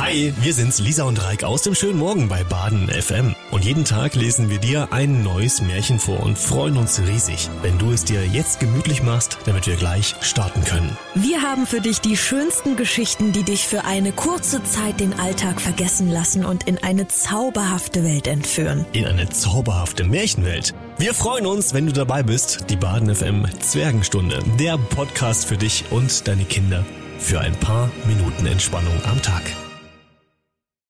Hi, wir sind's, Lisa und Reik aus dem schönen Morgen bei Baden FM. Und jeden Tag lesen wir dir ein neues Märchen vor und freuen uns riesig, wenn du es dir jetzt gemütlich machst, damit wir gleich starten können. Wir haben für dich die schönsten Geschichten, die dich für eine kurze Zeit den Alltag vergessen lassen und in eine zauberhafte Welt entführen. In eine zauberhafte Märchenwelt. Wir freuen uns, wenn du dabei bist. Die Baden FM Zwergenstunde, der Podcast für dich und deine Kinder für ein paar Minuten Entspannung am Tag.